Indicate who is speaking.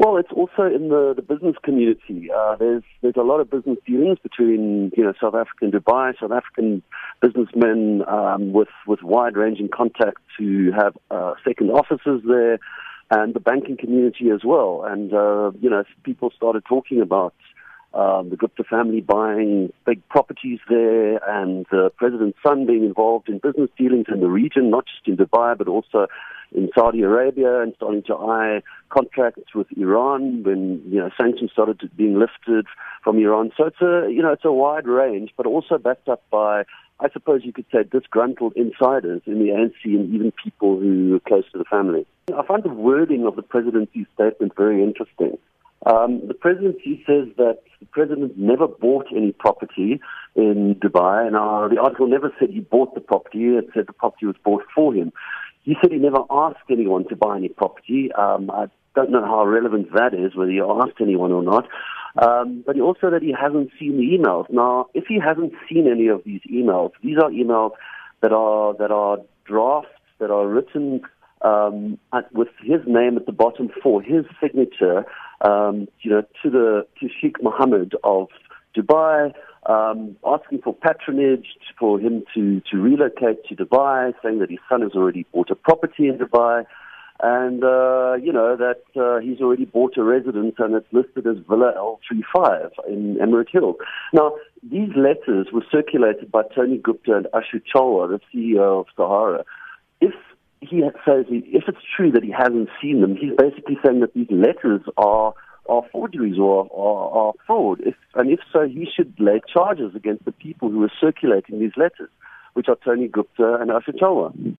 Speaker 1: Well, it's also in the, the business community. Uh, there's there's a lot of business dealings between you know South Africa and Dubai. South African businessmen um, with with wide ranging contacts who have uh, second offices there, and the banking community as well. And uh, you know people started talking about um, the Gupta family buying big properties there, and the president's son being involved in business dealings in the region, not just in Dubai, but also in Saudi Arabia, and starting to eye contracts with Iran when you know sanctions started being lifted from Iran. So it's a you know it's a wide range, but also backed up by. I suppose you could say disgruntled insiders in the ANC and even people who are close to the family. I find the wording of the presidency's statement very interesting. Um, the presidency says that the president never bought any property in Dubai. Now, the article never said he bought the property. It said the property was bought for him. He said he never asked anyone to buy any property. Um, I don't know how relevant that is, whether he asked anyone or not. Um, but also that he hasn't seen the emails. Now, if he hasn't seen any of these emails, these are emails that are that are drafts that are written um, with his name at the bottom for his signature, um, you know, to the to Sheikh Mohammed of Dubai, um, asking for patronage for him to to relocate to Dubai, saying that his son has already bought a property in Dubai. And, uh, you know, that uh, he's already bought a residence and it's listed as Villa L35 in Emirate Hill. Now, these letters were circulated by Tony Gupta and Ashu Chawla, the CEO of Sahara. If he says he, if it's true that he hasn't seen them, he's basically saying that these letters are are forgeries or are, are fraud. If, and if so, he should lay charges against the people who are circulating these letters, which are Tony Gupta and Ashu Chawla.